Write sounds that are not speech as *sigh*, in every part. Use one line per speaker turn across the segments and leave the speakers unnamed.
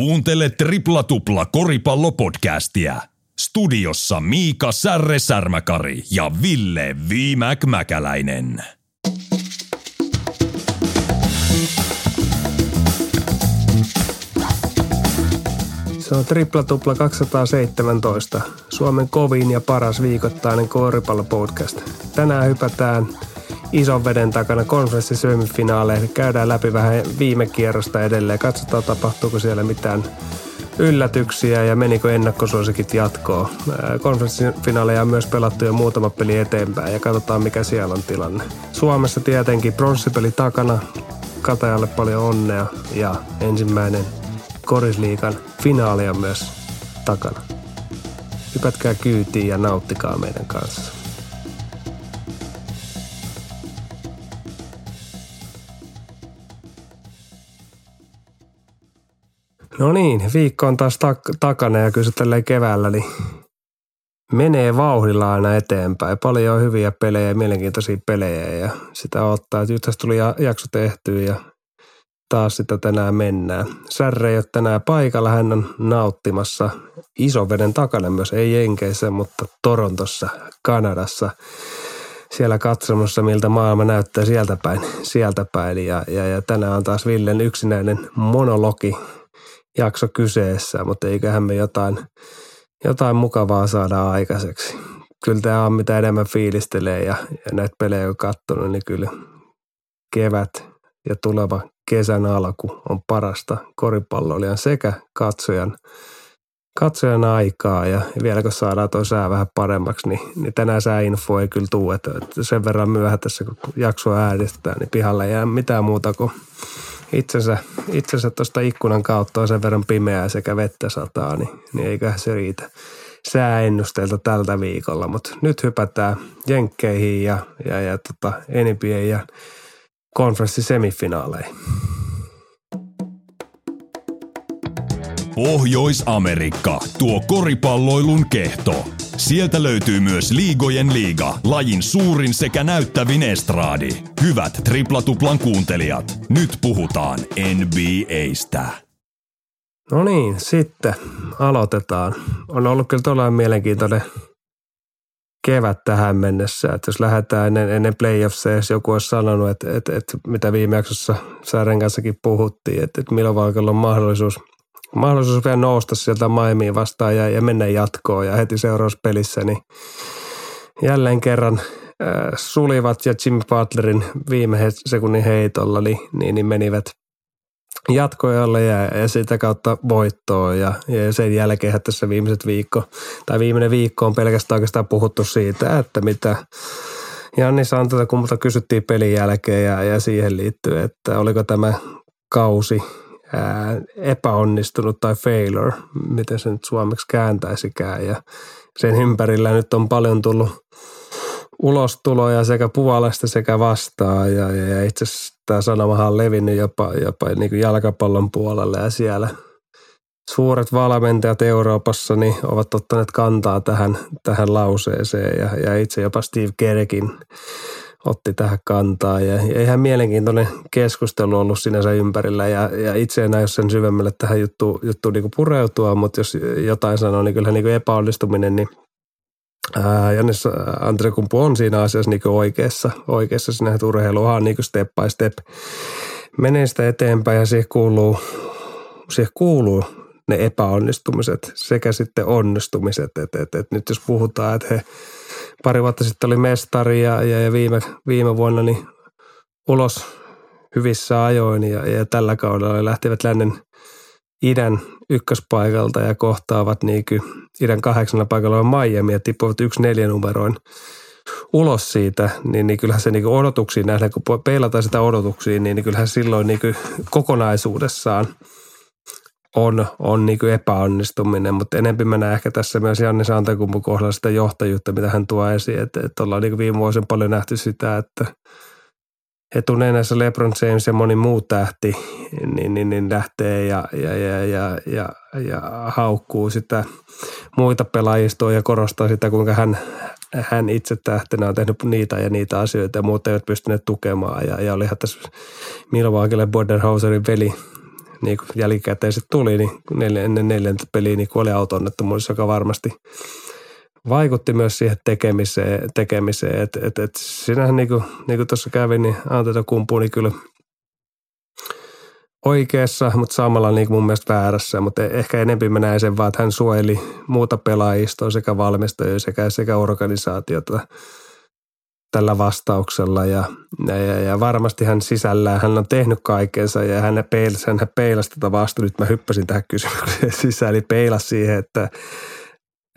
Kuuntele Tripla Tupla koripallopodcastia. Studiossa Miika Särre Särmäkari ja Ville Viimäk Mäkäläinen.
Se on Tripla Tupla 217, Suomen kovin ja paras viikoittainen koripallopodcast. Tänään hypätään ison veden takana konferenssisemifinaaleja. Käydään läpi vähän viime kierrosta edelleen. Katsotaan tapahtuuko siellä mitään yllätyksiä ja menikö ennakkosuosikit jatkoon. Konferenssifinaaleja on myös pelattu jo muutama peli eteenpäin ja katsotaan mikä siellä on tilanne. Suomessa tietenkin pronssipeli takana. Katajalle paljon onnea ja ensimmäinen korisliikan finaali on myös takana. Hypätkää kyytiin ja nauttikaa meidän kanssa. No niin, viikko on taas tak- takana ja kyllä se keväällä, niin menee vauhdilla aina eteenpäin. Paljon hyviä pelejä mielenkiintoisia pelejä ja sitä ottaa. Nyt tässä tuli jakso tehtyä ja taas sitä tänään mennään. Särre ei ole tänään paikalla, hän on nauttimassa veden takana myös, ei Jenkeissä, mutta Torontossa, Kanadassa. Siellä katsomassa, miltä maailma näyttää sieltä päin. Sieltä päin. Ja, ja, ja tänään on taas Villen yksinäinen monologi jakso kyseessä, mutta eiköhän me jotain, jotain mukavaa saada aikaiseksi. Kyllä tämä on mitä enemmän fiilistelee ja, ja näitä pelejä on katsonut, niin kyllä kevät ja tuleva kesän alku on parasta koripalloilijan sekä katsojan, katsojan aikaa ja vielä kun saadaan tuo sää vähän paremmaksi, niin, niin tänään sääinfo ei kyllä tule, että sen verran myöhä tässä kun jaksoa äänestetään, niin pihalle ei jää mitään muuta kuin itsensä, itsensä tuosta ikkunan kautta on sen verran pimeää sekä vettä sataa, niin, niin eiköhän se riitä sääennusteelta tältä viikolla. Mutta nyt hypätään Jenkkeihin ja, ja, ja tota, NBA ja konferenssisemifinaaleja.
Pohjois-Amerikka, tuo koripalloilun kehto. Sieltä löytyy myös Liigojen liiga, lajin suurin sekä näyttävin estraadi. Hyvät triplatuplan kuuntelijat, nyt puhutaan NBAstä.
No niin, sitten aloitetaan. On ollut kyllä todella mielenkiintoinen kevät tähän mennessä. Että jos lähdetään ennen, ennen playoffseja, jos joku olisi sanonut, että, että, että mitä viime jaksossa Saaren kanssakin puhuttiin, että, että milloin on mahdollisuus, mahdollisuus vielä nousta sieltä Miamiin vastaan ja, ja mennä jatkoon. Ja heti seuraavassa pelissä, niin jälleen kerran äh, sulivat ja Jimmy Butlerin viime sekunnin heitolla niin, niin, niin menivät jatkojalle ja, ja sitä kautta voittoa ja, ja sen jälkeen tässä viimeiset viikko tai viimeinen viikko on pelkästään oikeastaan puhuttu siitä, että mitä Janni Santelta kummalta kysyttiin pelin jälkeen ja, ja siihen liittyy, että oliko tämä kausi ää, epäonnistunut tai failure, miten se nyt suomeksi kääntäisikään. Ja sen ympärillä nyt on paljon tullut ulostuloja sekä puolesta sekä vastaan. Ja, ja, itse asiassa tämä sanomahan on levinnyt jopa, jopa niin kuin jalkapallon puolelle. Ja siellä suuret valmentajat Euroopassa niin ovat ottaneet kantaa tähän, tähän lauseeseen. Ja, ja itse jopa Steve Kerkin otti tähän kantaa. Ja, ihan mielenkiintoinen keskustelu ollut sinänsä ympärillä. Ja, ja itse en aio sen syvemmälle tähän juttuun, juttuun niin pureutua, mutta jos jotain sanoo, niin kyllähän niin epäonnistuminen, niin Jannes Antrekumpu on siinä asiassa niin oikeassa, oikeassa siinä, että urheiluhan niin step by step menee sitä eteenpäin. Ja siihen kuuluu, siihen kuuluu ne epäonnistumiset sekä sitten onnistumiset. Et, et, et nyt jos puhutaan, että he pari vuotta sitten oli mestari ja, ja, ja viime, viime vuonna niin ulos hyvissä ajoin ja, ja tällä kaudella lähtivät lännen idän ykköspaikalta ja kohtaavat niin idän kahdeksannella paikalla on Miami ja tippuvat yksi neljä numeroin ulos siitä, niin, niin kyllähän se niin odotuksiin nähdään, kun peilataan sitä odotuksiin, niin, niin kyllähän silloin niin kokonaisuudessaan on, on niin epäonnistuminen, mutta enempi mä näen ehkä tässä myös Janne Santakumpu kohdalla sitä johtajuutta, mitä hän tuo esiin, että, että ollaan niin viime vuosina paljon nähty sitä, että – etunenässä LeBron James ja moni muu tähti niin, niin, niin lähtee ja, ja, ja, ja, ja, ja haukkuu sitä muita pelaajistoa ja korostaa sitä, kuinka hän, hän itse tähtenä on tehnyt niitä ja niitä asioita ja muut eivät pystyneet tukemaan. Ja, ja olihan tässä Milwaukee Borderhauserin veli niin kuin jälkikäteen se tuli, niin ennen neljäntä peliä niin kuoli auto-onnettomuudessa, joka varmasti vaikutti myös siihen tekemiseen, tekemiseen. että et, et sinähän niin kuin, niin kuin tuossa kävi, niin Antetokumpu niin kyllä oikeassa, mutta samalla niin kuin mun mielestä väärässä, mutta ehkä enempi mä näin sen vaan, että hän suojeli muuta pelaajistoa sekä valmistajia sekä, sekä organisaatiota tällä vastauksella ja, ja, ja, varmasti hän sisällään, hän on tehnyt kaikensa ja hän peilasi, hän peilasi tätä vasta, nyt mä hyppäsin tähän kysymykseen *laughs* sisään, eli peilasi siihen, että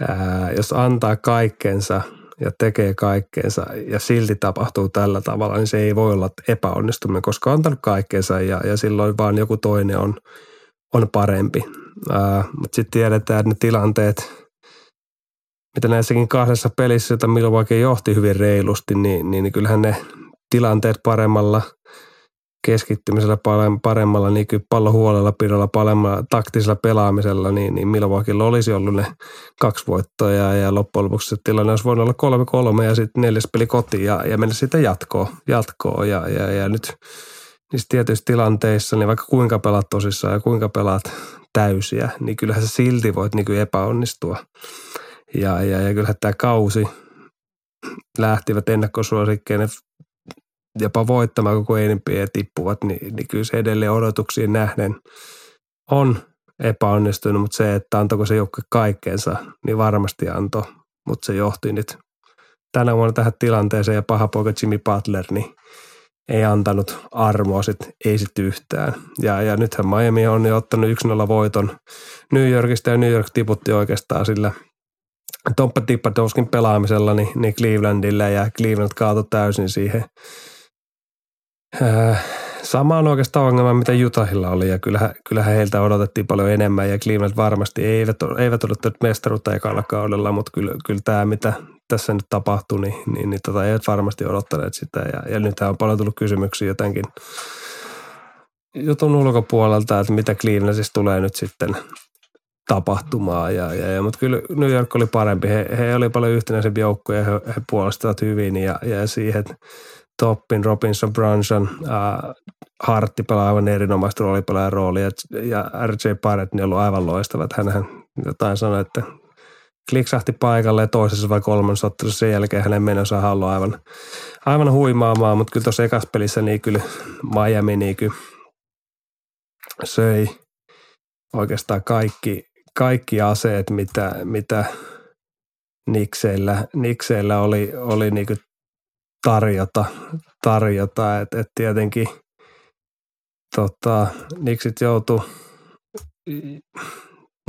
ää, jos antaa kaikkensa ja tekee kaikkeensa ja silti tapahtuu tällä tavalla, niin se ei voi olla epäonnistuminen, koska on antanut kaikkeensa ja, ja silloin vaan joku toinen on, on parempi. mutta sitten tiedetään, että ne tilanteet, mitä näissäkin kahdessa pelissä, jota Milwaukee johti hyvin reilusti, niin, niin, niin kyllähän ne tilanteet paremmalla – keskittymisellä paremmalla niin pallon huolella pidolla, paremmalla taktisella pelaamisella, niin, niin Milwaukeella olisi ollut ne kaksi voittoa ja loppujen lopuksi se tilanne olisi voinut olla kolme kolme ja sitten neljäs peli kotiin ja, ja mennä sitten jatkoon, jatkoon ja, ja, ja nyt niissä tietyissä tilanteissa, niin vaikka kuinka pelaat tosissaan ja kuinka pelaat täysiä, niin kyllähän sä silti voit niin kuin epäonnistua. Ja, ja, ja kyllähän tämä kausi lähtivät ennakkosuosikkeen jopa voittamaan koko enempiä ja tippuvat, niin, niin kyllä se edelleen odotuksiin nähden on epäonnistunut, mutta se, että antoiko se joukko kaikkeensa, niin varmasti antoi, mutta se johti nyt tänä vuonna tähän tilanteeseen ja paha poika Jimmy Butler, niin ei antanut armoa sit, ei sit yhtään. Ja, ja nythän Miami on jo ottanut 1-0 voiton New Yorkista ja New York tiputti oikeastaan sillä Tomppa Tippadowskin pelaamisella niin, niin Clevelandille ja Cleveland kaatui täysin siihen – Äh, sama on oikeastaan ongelma, mitä Jutahilla oli ja kyllähän, kyllähän heiltä odotettiin paljon enemmän ja Cleveland varmasti eivät, eivät odottaneet mestaruutta ekalla kaudella, mutta kyllä, kyllä tämä, mitä tässä nyt tapahtui, niin, niin, niin tota, eivät varmasti odottaneet sitä ja, ja nyt on paljon tullut kysymyksiä jotenkin jutun ulkopuolelta, että mitä Clevelandissa tulee nyt sitten tapahtumaan. Ja, ja, ja, mutta kyllä New York oli parempi. He, he oli paljon yhtenäisempi joukko ja he, he puolustavat hyvin ja, ja siihen, Toppin, Robinson, Brunson, äh, Hartti pelaa aivan erinomaista roolipelaajan roolia ja RJ Barrett niin on ollut aivan loistavat. Hänhän jotain sanoi, että kliksahti paikalle toisessa vai kolmannessa ottelussa sen jälkeen hänen menossa on ollut aivan, aivan huimaamaan, mutta kyllä tuossa ekassa pelissä niin kyllä Miami niin kyllä söi oikeastaan kaikki, kaikki aseet, mitä, mitä Nikseillä, Nikseillä oli, oli niin tarjota, tarjota. että et tietenkin tota, Nixit joutui,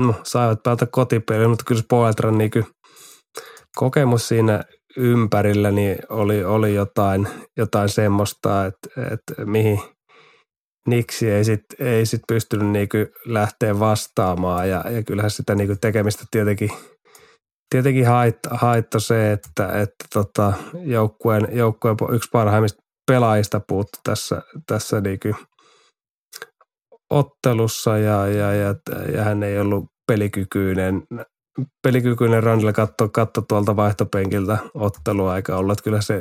no saivat päätä kotipeliin, mutta kyllä Spoeltran niin kokemus siinä ympärillä niin oli, oli jotain, jotain semmoista, että, että mihin Niksi ei sitten ei sit pystynyt niin lähteä vastaamaan ja, ja kyllähän sitä niin tekemistä tietenkin – tietenkin haitta, haitta se, että, että tota, joukkueen, joukkueen yksi parhaimmista pelaajista puuttu tässä, tässä niin ottelussa ja, ja, ja, ja, hän ei ollut pelikykyinen, pelikykyinen Randle katto, katto tuolta vaihtopenkiltä ottelua eikä ollut. Kyllä se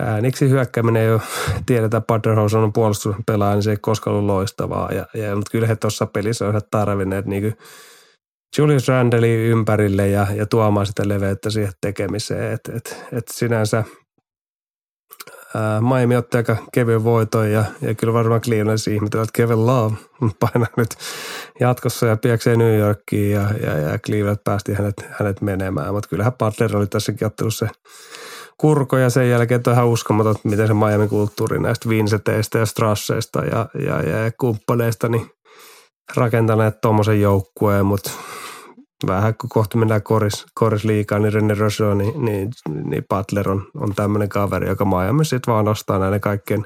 ääniksi hyökkääminen ei ole, *laughs* tiedetään, Paderhouse on puolustuspelaaja, niin se ei koskaan ollut loistavaa. Ja, ja, mutta kyllä he tuossa pelissä ovat tarvinneet niin Julius Randlin ympärille ja, ja tuomaan sitä leveyttä siihen tekemiseen. Et, et, et sinänsä ää, Miami otti aika kevyen voiton ja, ja kyllä varmaan Clevelandissa ihmetellä, että Kevin Love *laughs* painaa nyt jatkossa ja piäksee New Yorkiin ja, ja, ja Cleveland päästi hänet, hänet menemään. Mutta kyllähän Butler oli tässäkin ottelussa kurko ja sen jälkeen on ihan uskomaton, miten se Miami kulttuuri näistä Vinceteistä ja Strasseista ja, ja, ja, kumppaneista niin rakentaneet tuommoisen joukkueen, mutta vähän kun kohta mennään koris, koris liikaa, niin René Rousseau, niin, niin, niin Butler on, on tämmöinen kaveri, joka Miami sitten vaan nostaa näiden kaikkien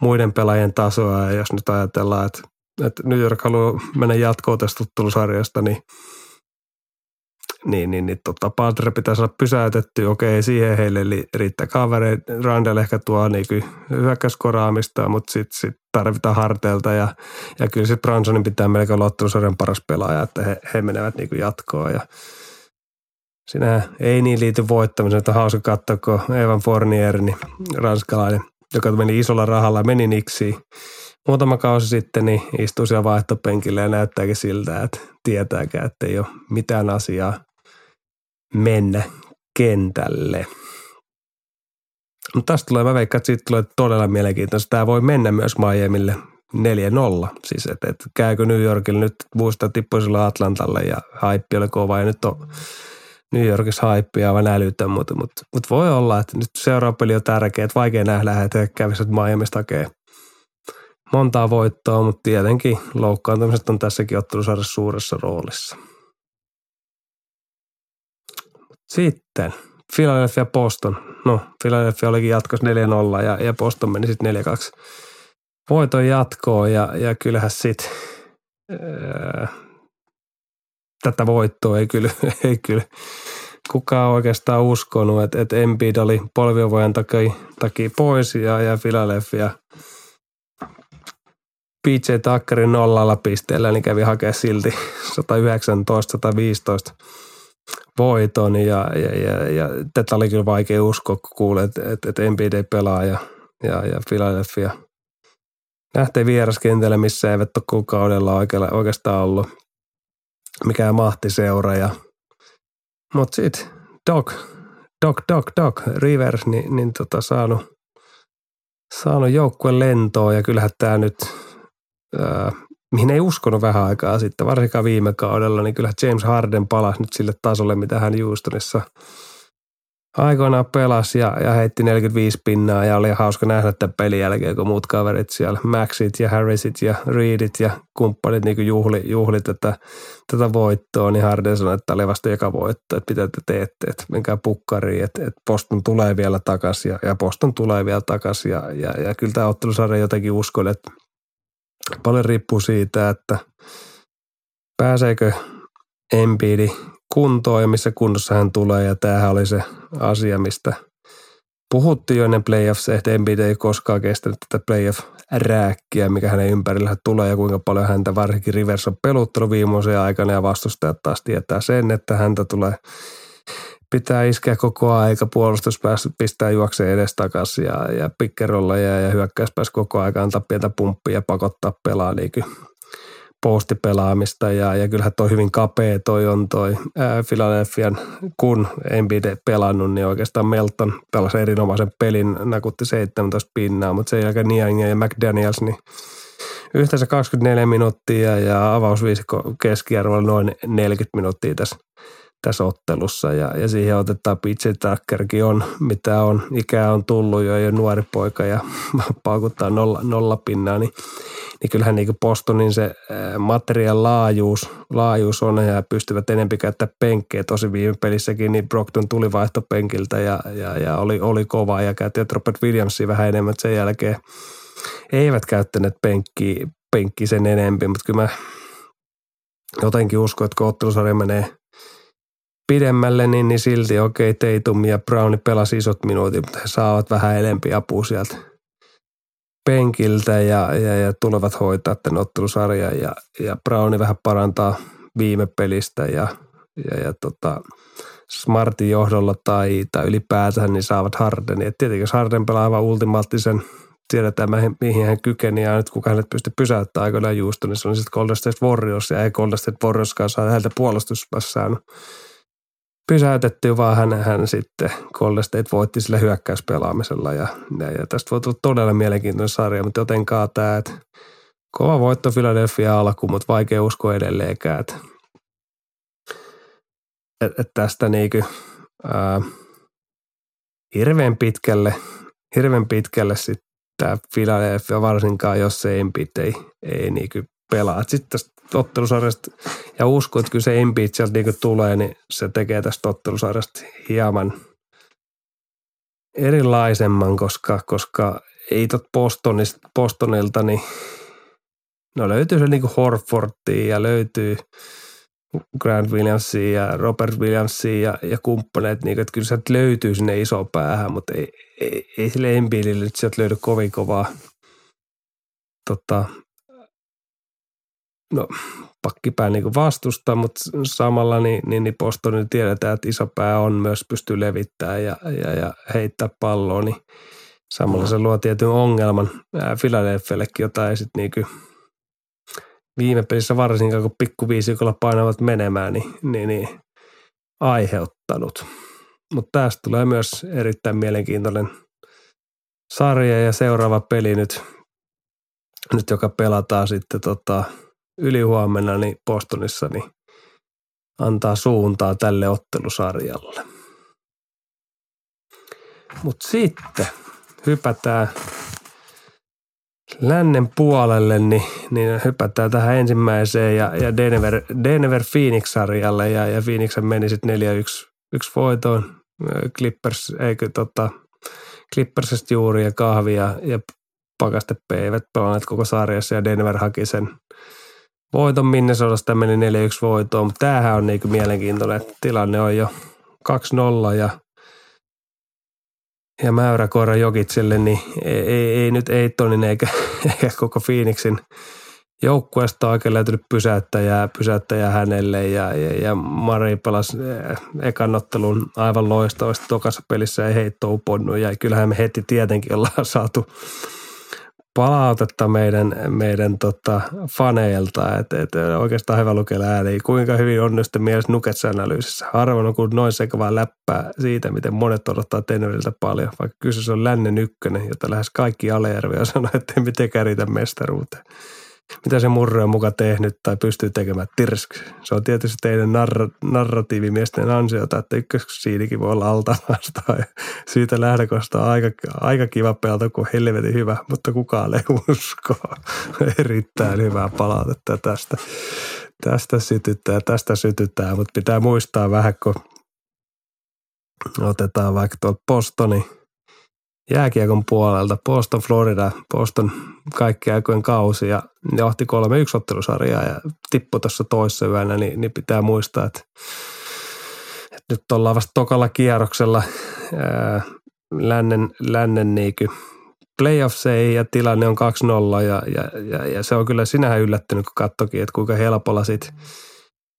muiden pelaajien tasoa. Ja jos nyt ajatellaan, että, että New York haluaa mennä jatkoon tästä niin niin, niin, niin tota, Panther pitäisi olla pysäytetty. Okei, siihen heille riittää kaveri. Randall ehkä tuo niin hyökkäyskoraamista, mutta sitten sit tarvitaan harteilta ja, ja kyllä sitten Bransonin pitää melkein olla ottelusarjan paras pelaaja, että he, he menevät niin jatkoon ja Sinä ei niin liity voittamiseen, että hauska katsoa, kun Evan Fournier, niin ranskalainen, joka meni isolla rahalla, meni niksi, muutama kausi sitten niin istuu siellä vaihtopenkillä ja näyttääkin siltä, että tietääkään, että ei ole mitään asiaa mennä kentälle. Mutta tästä tulee, mä veikkaan, että siitä tulee todella mielenkiintoista. Tämä voi mennä myös Miamille 4-0. Siis, että et, käykö New Yorkille nyt, muista tippui Atlantalle ja haippi oli kova ja nyt on New Yorkissa haippia aivan älyttä, mutta, mutta, mutta, voi olla, että nyt seuraava peli on tärkeä, että vaikea nähdä, että kävisivät Miamista hakee montaa voittoa, mutta tietenkin loukkaantumiset on tässäkin saada suuressa roolissa. Sitten. Philadelphia Boston. No, Philadelphia olikin jatkos 4-0 ja, ja Boston meni sitten 4-2 voiton jatkoon ja, ja kyllähän sitten tätä voittoa ei kyllä, *laughs* ei kyllä kukaan oikeastaan uskonut, että, että Embiid oli polviovojan takia, takia pois ja, ja Philadelphia PJ Tuckerin nollalla pisteellä, niin kävi hakea silti *laughs* 119-115 voiton ja, ja, ja, ja, tätä oli kyllä vaikea uskoa, kun kuulee, että, että, ei pelaa ja, ja, ja Philadelphia lähtee vieraskentälle, missä eivät ole kuukaudella oikeastaan ollut mikään mahtiseura. Ja, mutta sitten Doc, Doc, Doc, Doc, Rivers, niin, niin tota saanut, saanut joukkueen lentoon ja kyllähän tämä nyt, ää, mihin ei uskonut vähän aikaa sitten, varsinkaan viime kaudella, niin kyllä James Harden palasi nyt sille tasolle, mitä hän Houstonissa – aikoinaan pelasi ja, ja heitti 45 pinnaa ja oli hauska nähdä tämän pelin jälkeen, kun muut kaverit siellä, Maxit ja Harrisit ja Reedit ja kumppanit niin juhli, juhli tätä, tätä voittoa, niin Harden sanoi, että oli vasta eka voitto, että mitä te teette, että menkää pukkariin, että, että Boston tulee vielä takaisin ja, ja Boston tulee vielä takaisin ja, ja, ja kyllä tämä ottelusarja jotenkin uskon, että paljon riippuu siitä, että pääseekö Embiidi kuntoon ja missä kunnossa hän tulee. Ja tämähän oli se asia, mistä puhuttiin jo ennen playoffs, että Embiid ei koskaan kestänyt tätä playoff-rääkkiä, mikä hänen ympärillä tulee ja kuinka paljon häntä varsinkin Rivers on peluttelu viimeisen aikana ja vastustajat taas tietää sen, että häntä tulee pitää iskeä koko aika, puolustus pistää juokseen edes takaisin ja, ja pikkerolla ja, ja hyökkäys koko aika antaa pientä pumppia ja pakottaa pelaa niin postipelaamista. Ja, ja kyllähän toi hyvin kapea toi on toi ää, Philadelphian, kun Embiid pelannut, niin oikeastaan Melton pelasi erinomaisen pelin, nakutti 17 pinnaa, mutta sen jälkeen Niang ja McDaniels, niin yhteensä 24 minuuttia ja avausviisikko keskiarvolla noin 40 minuuttia tässä tässä ottelussa ja, ja siihen otetaan PJ Tuckerkin on, mitä on, ikää on tullut jo, jo nuori poika ja *laughs* paukuttaa nolla, nolla pinnaa, niin, niin kyllähän niin Bostonin se materiaan laajuus, laajuus on ja pystyvät enempi käyttää penkkejä. Tosi viime pelissäkin niin Brockton tuli vaihtopenkiltä ja, ja, ja oli, oli kova ja käytti Robert Williamsia vähän enemmän sen jälkeen. Eivät käyttäneet penkkiä, penkki sen enempi, mutta kyllä mä jotenkin uskon, että kun ottelusarja menee – pidemmälle, niin, niin silti okei, okay, Teitum ja Browni pelasi isot minuutit, mutta he saavat vähän enempi apua sieltä penkiltä ja, ja, ja tulevat hoitaa tämän ottelusarjan ja, ja Browni vähän parantaa viime pelistä ja, ja, ja tota, Smartin johdolla tai, tai ylipäätään niin saavat Harden. Ja tietenkin jos Harden pelaa aivan ultimaattisen, tiedetään mihin hän kykeni ja nyt kukaan hänet pysty pysäyttämään aikoinaan juusto, niin se on sitten Golden State Warriors ja ei Golden State Warriorskaan saa häntä puolustuspäässä saanut pysäytetty, vaan hän, hän sitten Golden State voitti sillä hyökkäyspelaamisella ja, ja, ja tästä voi tulla todella mielenkiintoinen sarja, mutta jotenkaan tämä, että kova voitto Philadelphia alku, mutta vaikea uskoa edelleenkään, että, että, että tästä niinku, ää, hirveän pitkälle, hirveän pitkälle sitten tämä Philadelphia varsinkaan, jos se Embiid ei, ei niinku pelaa. Sitten tästä ottelusarjasta. Ja usko, että kyllä se Embiid sieltä niin tulee, niin se tekee tästä ottelusarjasta hieman erilaisemman, koska, koska ei tot Bostonista, Bostonilta, niin no löytyy se niin Horfordia ja löytyy Grant Williamsia ja Robert Williamsia ja, ja kumppaneet, niin että kyllä sieltä löytyy sinne iso päähän, mutta ei, ei, ei sille Embiidille nyt sieltä löydy kovin kovaa tota, no, pakkipää niin vastusta, mutta samalla niin, niin, niin Bostonin tiedetään, että iso pää on myös pystyy levittämään ja, ja, ja heittää palloa, niin, Samalla se luo tietyn ongelman Philadelphiallekin, jota ei sitten niinku viime pelissä varsinkaan, kun pikkuviisikolla painavat menemään, niin, niin, niin aiheuttanut. Mutta tästä tulee myös erittäin mielenkiintoinen sarja ja seuraava peli nyt, nyt joka pelataan sitten tota, ylihuomenna niin Bostonissa, niin antaa suuntaa tälle ottelusarjalle. Mutta sitten hypätään lännen puolelle, niin, niin hypätään tähän ensimmäiseen ja, ja Denver, Denver Phoenix-sarjalle ja, ja Phoenix meni sitten 4-1 yksi voitoon. Clippers, eikö tota, Clippersista juuri ja kahvia ja pakaste eivät pelanneet koko sarjassa ja Denver haki sen voiton Minnesotasta meni 4-1 voitoon, mutta tämähän on niinku mielenkiintoinen, että tilanne on jo 2-0 ja ja mäyräkoira Jokitselle, niin ei, ei, ei nyt Eittonin eikä, *laughs* eikä koko Phoenixin joukkueesta oikein löytynyt pysäyttäjää, pysäyttäjää hänelle ja, ja, ja Mari pelasi eh, ekan ottelun aivan loistavasti. Tokassa pelissä ei heitto uponnut ja kyllähän me heti tietenkin ollaan saatu palautetta meidän, meidän tota, faneilta, että, että oikeastaan hyvä lukea ääni. Kuinka hyvin on sitten mielessä Nukets-analyysissä. Harvoin on kuin noin sekavaa läppää siitä, miten monet odottaa Tenveriltä paljon, vaikka kyseessä on lännen ykkönen, jota lähes kaikki Alejärviä sanoo, että ei mitenkään riitä mestaruuteen mitä se murre on muka tehnyt tai pystyy tekemään tirsk. Se on tietysti teidän narra- narratiivimiesten ansiota, että siinäkin voi olla alta vastaan. Siitä lähdökosta on aika, aika kiva pelata, kun helvetin hyvä, mutta kukaan ei usko. Erittäin hyvää palautetta tästä. Tästä sytyttää, tästä sytyttää, mutta pitää muistaa vähän, kun otetaan vaikka tuolta Postoni – jääkiekon puolelta. Boston, Florida, Boston kaikki aikojen kausi ja johti 3-1 ottelusarjaa ja tippui tuossa toissa yönä, niin, niin pitää muistaa, että, että nyt ollaan vasta tokalla kierroksella ää, lännen, lännen niiky playoffs ei ja tilanne on 2-0 ja, ja, ja, ja, se on kyllä sinähän yllättynyt, kun katsokin, että kuinka helpolla sit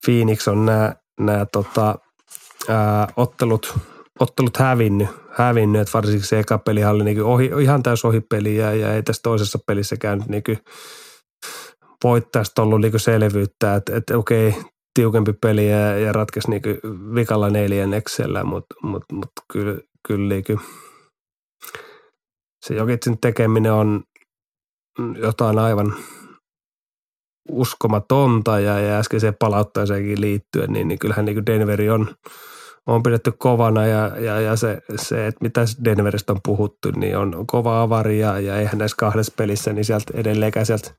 Phoenix on nämä, tota, ottelut, ottelut hävinnyt hävinnyt, että varsinkin se eka peli oli niin ohi, ihan täys ohipeli ja, ja ei tässä toisessa pelissä käynyt niin voittajasta ollut niin selvyyttä, että, että okei, tiukempi peli ja, ja ratkesi niin vikalla neljänneksellä, mutta mut, mut kyllä, kyllä niin se Jokitsin tekeminen on jotain aivan uskomatonta ja, ja äskeiseen palauttaiseenkin liittyen, niin, niin kyllähän niin Denveri on – on pidetty kovana ja, ja, ja se, se, että mitä Denveristä on puhuttu, niin on kova avari ja, ja eihän näissä kahdessa pelissä, niin sieltä edelleenkään sieltä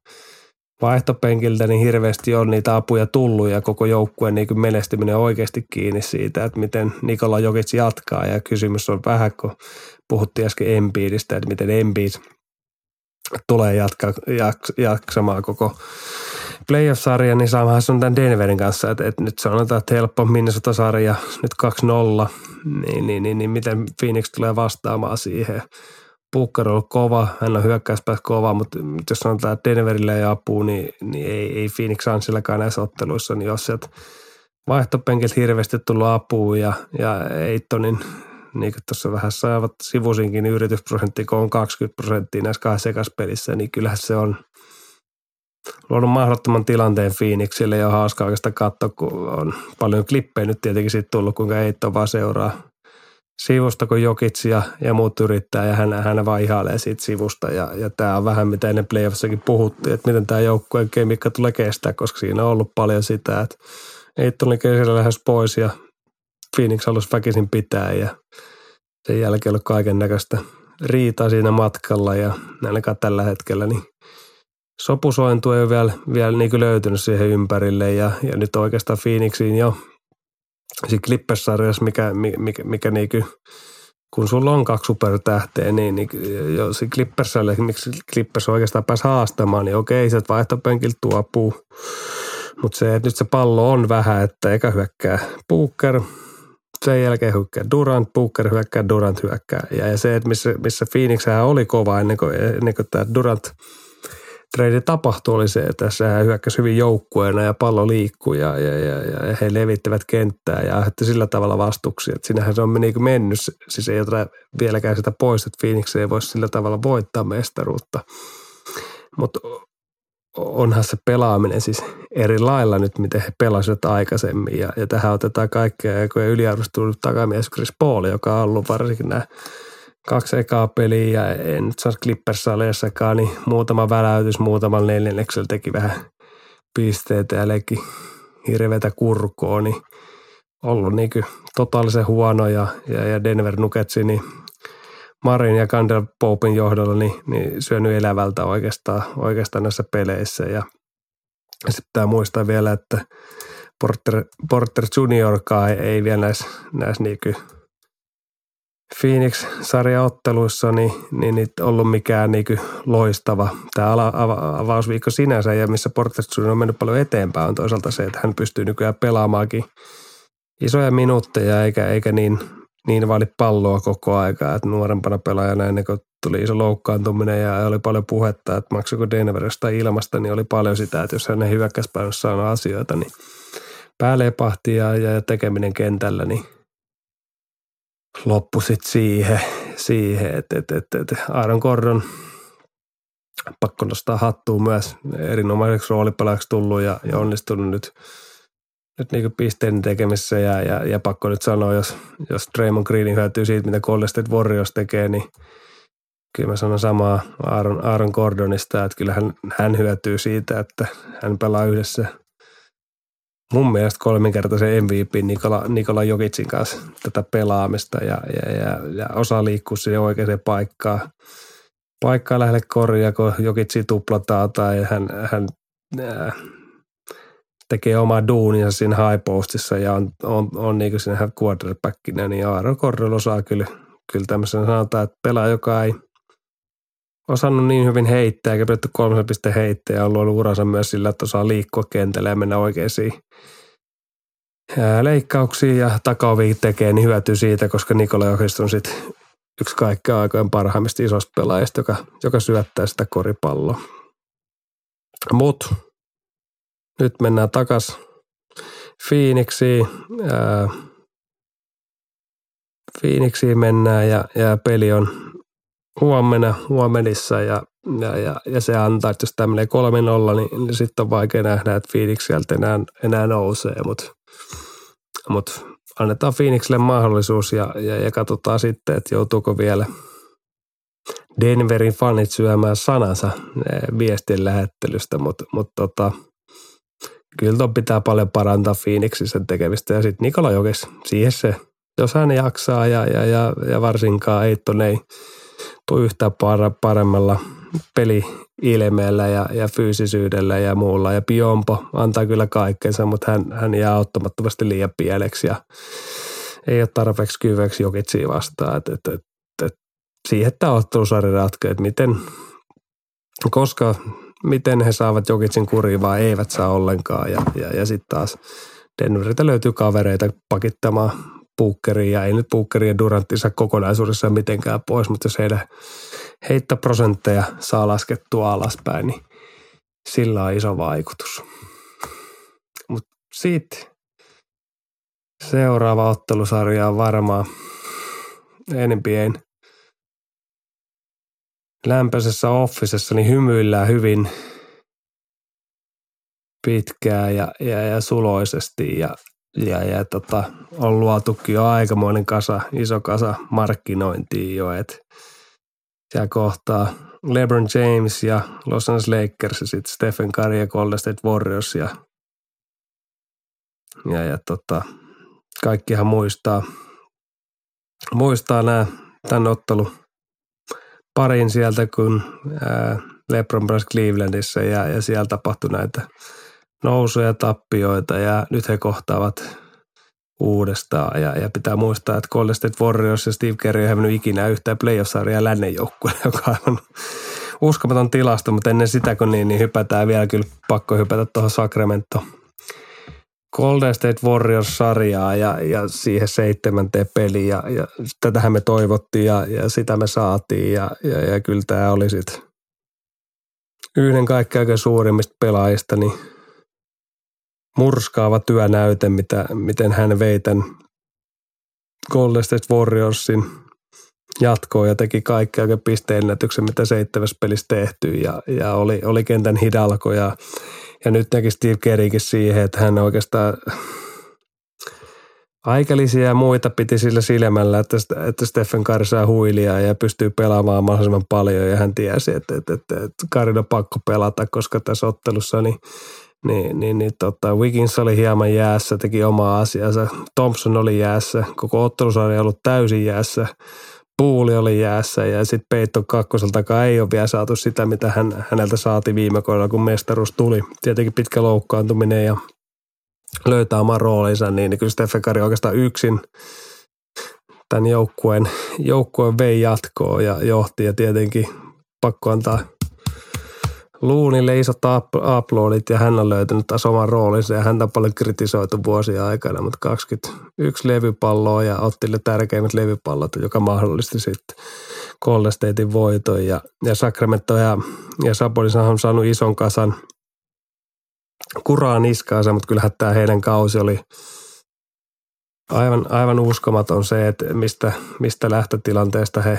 vaihtopenkiltä niin hirveästi on niitä apuja tullut ja koko joukkueen niin menestyminen on oikeasti kiinni siitä, että miten Nikola Jokic jatkaa. Ja kysymys on vähän, kun puhuttiin äsken Embiidistä, että miten Embiid tulee jatkaa, jaks, jaksamaan koko playoff-sarja, niin samahan on tämän Denverin kanssa, että, että nyt sanotaan, että helppo Minnesota-sarja, nyt 2-0, niin, niin, niin, niin miten Phoenix tulee vastaamaan siihen. Booker on kova, hän on hyökkäyspäässä kova, mutta jos sanotaan, että Denverille ei apua, niin, niin ei, ei Phoenix silläkään näissä otteluissa, niin jos sieltä vaihtopenkiltä hirveästi tullut apua ja, ja Eittonin niin kuin tuossa vähän saavat sivusinkin, niin yritysprosentti, kun on 20 prosenttia näissä kahdessa pelissä, niin kyllähän se on – luonut mahdottoman tilanteen Phoenixille ja on hauska oikeastaan katsoa, kun on paljon klippejä nyt tietenkin siitä tullut, kuinka Eito vaan seuraa sivusta, kun Jokits ja, ja muut yrittää ja hän, hän vaan ihailee siitä sivusta ja, ja tämä on vähän mitä ennen playoffissakin puhuttiin, että miten tämä joukkueen kemikka tulee kestää, koska siinä on ollut paljon sitä, että Eito oli kesällä lähes pois ja Phoenix halusi väkisin pitää ja sen jälkeen ollut kaiken näköistä riitaa siinä matkalla ja ainakaan tällä hetkellä niin sopusointu ei ole vielä, vielä niin löytynyt siihen ympärille ja, ja nyt oikeastaan Phoenixiin jo siinä clippers mikä, mikä, mikä niin kuin, kun sulla on kaksi supertähteä, niin, niin jo se clippers miksi Clippers oikeastaan pääsi haastamaan, niin okei, se vaihtopenkiltä tuopuu. Mutta se, että nyt se pallo on vähän, että eikä hyökkää Booker, sen jälkeen hyökkää Durant, Booker hyökkää, Durant hyökkää. Ja, ja se, että missä, missä Phoenix oli kova ennen kuin, ennen kuin tämä Durant – trade tapahtui oli se, että se hyökkäsi hyvin joukkueena ja pallo liikkui ja, ja, ja, ja he levittävät kenttää ja aiheutti sillä tavalla vastuksia. Että sinähän se on niin kuin mennyt, siis ei ole vieläkään sitä pois, että Phoenix ei voi sillä tavalla voittaa mestaruutta. Mutta onhan se pelaaminen siis eri lailla nyt, miten he pelasivat aikaisemmin. Ja, ja tähän otetaan kaikkea, kun yliarvostunut takamies Chris Paul, joka on ollut varsinkin nämä kaksi ekaa peliä ja en nyt saa Clippers-saleissakaan, niin muutama väläytys muutaman neljänneksellä teki vähän pisteitä ja leikki hirveätä kurkoa, niin ollut niin totaalisen huono ja, ja, ja Denver Nuggetsi, niin Marin ja Kandel Popin johdolla niin, niin syönyt elävältä oikeastaan, oikeastaan näissä peleissä. Ja sitten pitää muistaa vielä, että Porter, Porter Juniorkaan ei, ei vielä näissä, näissä niin Phoenix-sarjaotteluissa niin, niin, niin ollut mikään niin loistava. Tämä avausviikko sinänsä ja missä Porter Junior on mennyt paljon eteenpäin on toisaalta se, että hän pystyy nykyään pelaamaankin isoja minuutteja eikä, eikä niin – niin vaadi palloa koko aikaa, että nuorempana pelaajana ennen kuin tuli iso loukkaantuminen ja oli paljon puhetta, että maksaako Denveristä ilmasta, niin oli paljon sitä, että jos hänen hyökkäyspäivässä on asioita, niin päälepahti ja, ja tekeminen kentällä, niin loppu sitten siihen, siihen että, että, että, että Aaron Gordon pakko nostaa hattuun myös. Erinomaiseksi roolipelaajaksi tullut ja, ja onnistunut nyt – nyt niin pisteiden tekemisessä ja, ja, ja, pakko nyt sanoa, jos, jos Draymond Green hyötyy siitä, mitä Golden State Warriors tekee, niin kyllä mä sanon samaa Aaron, Aaron Gordonista, että kyllä hän, hän hyötyy siitä, että hän pelaa yhdessä mun mielestä kolminkertaisen MVP Nikola, Nikola Jokicin kanssa tätä pelaamista ja, ja, ja, ja osaa liikkua sinne oikeaan paikkaan. Paikkaa lähelle korjaa, kun Jokitsi tuplataan tai hän, hän äh, tekee omaa duunia siinä high postissa ja on, on, on niin kuin siinä quarterbackina, niin Aaron Cordell osaa kyllä, kyllä tämmöisen sanotaan, että pelaa, joka ei osannut niin hyvin heittää, eikä pidetty kolme piste heittää ja on luonut uransa myös sillä, että osaa liikkua kentällä ja mennä oikeisiin leikkauksiin ja takaovi tekee, niin hyötyy siitä, koska Nikola Jokist on sitten yksi kaikkein aikojen parhaimmista isosta pelaajista, joka, joka syöttää sitä koripalloa. Mutta nyt mennään takas Phoenixiin. Ää, Phoenixiin mennään ja, ja peli on huomenna, huomenissa ja, ja, ja, ja, se antaa, että jos tämä menee 3-0, niin, niin sitten on vaikea nähdä, että Phoenix sieltä enää, enää nousee, mutta mut annetaan Phoenixille mahdollisuus ja, ja, ja katsotaan sitten, että joutuuko vielä Denverin fanit syömään sanansa viestin lähettelystä, mutta mut tota, kyllä ton pitää paljon parantaa Phoenixissa tekemistä. Ja sitten Nikola Jokis, siihen se, jos hän jaksaa ja, ja, ja, ja varsinkaan Eitton ei tule yhtään paremmalla peli-ilmeellä ja, ja fyysisyydellä ja muulla. Ja Piompo antaa kyllä kaikkensa, mutta hän, hän jää auttamattomasti liian pieleksi ja ei ole tarpeeksi kyveksi Jokitsiin vastaan. Et, et, et, et, siihen tämä ottelusarja ratkeaa, että miten, koska miten he saavat Jokitsin kuriin vai eivät saa ollenkaan. Ja, ja, ja sitten taas Denveriltä löytyy kavereita pakittamaan Puukkeria ja ei nyt Puukkeri ja Durantti saa kokonaisuudessaan mitenkään pois, mutta jos heidän heittoprosentteja saa laskettua alaspäin, niin sillä on iso vaikutus. Mutta sitten seuraava ottelusarja on varmaan NBAn lämpöisessä offisessa niin hymyillään hyvin pitkään ja, ja, ja suloisesti ja, ja, ja tota, on luotukin jo aikamoinen kasa, iso kasa markkinointia jo, että siellä kohtaa LeBron James ja Los Angeles Lakers ja sitten Stephen Curry ja Golden State Warriors ja, ja, ja tota, kaikkihan muistaa, muistaa nämä tämän ottelun parin sieltä, kun LeBron Bros Clevelandissa ja, ja siellä tapahtui näitä nousuja, tappioita ja nyt he kohtaavat uudestaan. Ja, ja pitää muistaa, että Golden State Warriors ja Steve Kerr ei hävinnyt ikinä yhtään playoff-sarjaa lännen joukkueelle, *laughs* joka on uskomaton tilasto, mutta ennen sitä kun niin, niin hypätään vielä kyllä pakko hypätä tuohon Sacramento Golden State Warriors-sarjaa ja, ja siihen seitsemänteen peliin ja, ja tätähän me toivottiin ja, ja sitä me saatiin ja, ja, ja kyllä tämä oli sitten yhden kaikkein suurimmista pelaajista, niin murskaava työnäyte, mitä, miten hän vei tämän Golden State Warriorsin jatkoon ja teki kaikki oikein pisteennätyksen, mitä seitsemäs pelissä tehty ja, ja oli, oli kentän hidalko ja, ja nyt teki Steve Kerrikin siihen, että hän oikeastaan aikalisia ja muita piti sillä silmällä, että, että Stephen Curry saa huilia ja pystyy pelaamaan mahdollisimman paljon ja hän tiesi, että, että, että, että on pakko pelata, koska tässä ottelussa niin niin, niin, niin tota, Wiggins oli hieman jäässä, teki omaa asiansa. Thompson oli jäässä, koko ottelusarja ollut täysin jäässä. Puuli oli jäässä ja sitten Peitto kakkoseltakaan ei ole vielä saatu sitä, mitä hän, häneltä saati viime kaudella, kun mestaruus tuli. Tietenkin pitkä loukkaantuminen ja löytää oman roolinsa, niin, niin kyllä Stefan Kari oikeastaan yksin tämän joukkueen, joukkueen vei jatkoon ja johti ja tietenkin pakko antaa Luunille isot uploadit ja hän on löytänyt taas oman roolinsa ja häntä on paljon kritisoitu vuosia aikana, mutta 21 levypalloa ja otti tärkeimmät levypallot, joka mahdollisti sitten Golden Statein voiton ja, ja Sacramento ja, ja Sabonis on saanut ison kasan kuraa niskaansa, mutta kyllähän tämä heidän kausi oli aivan, aivan uskomaton se, että mistä, mistä lähtötilanteesta he,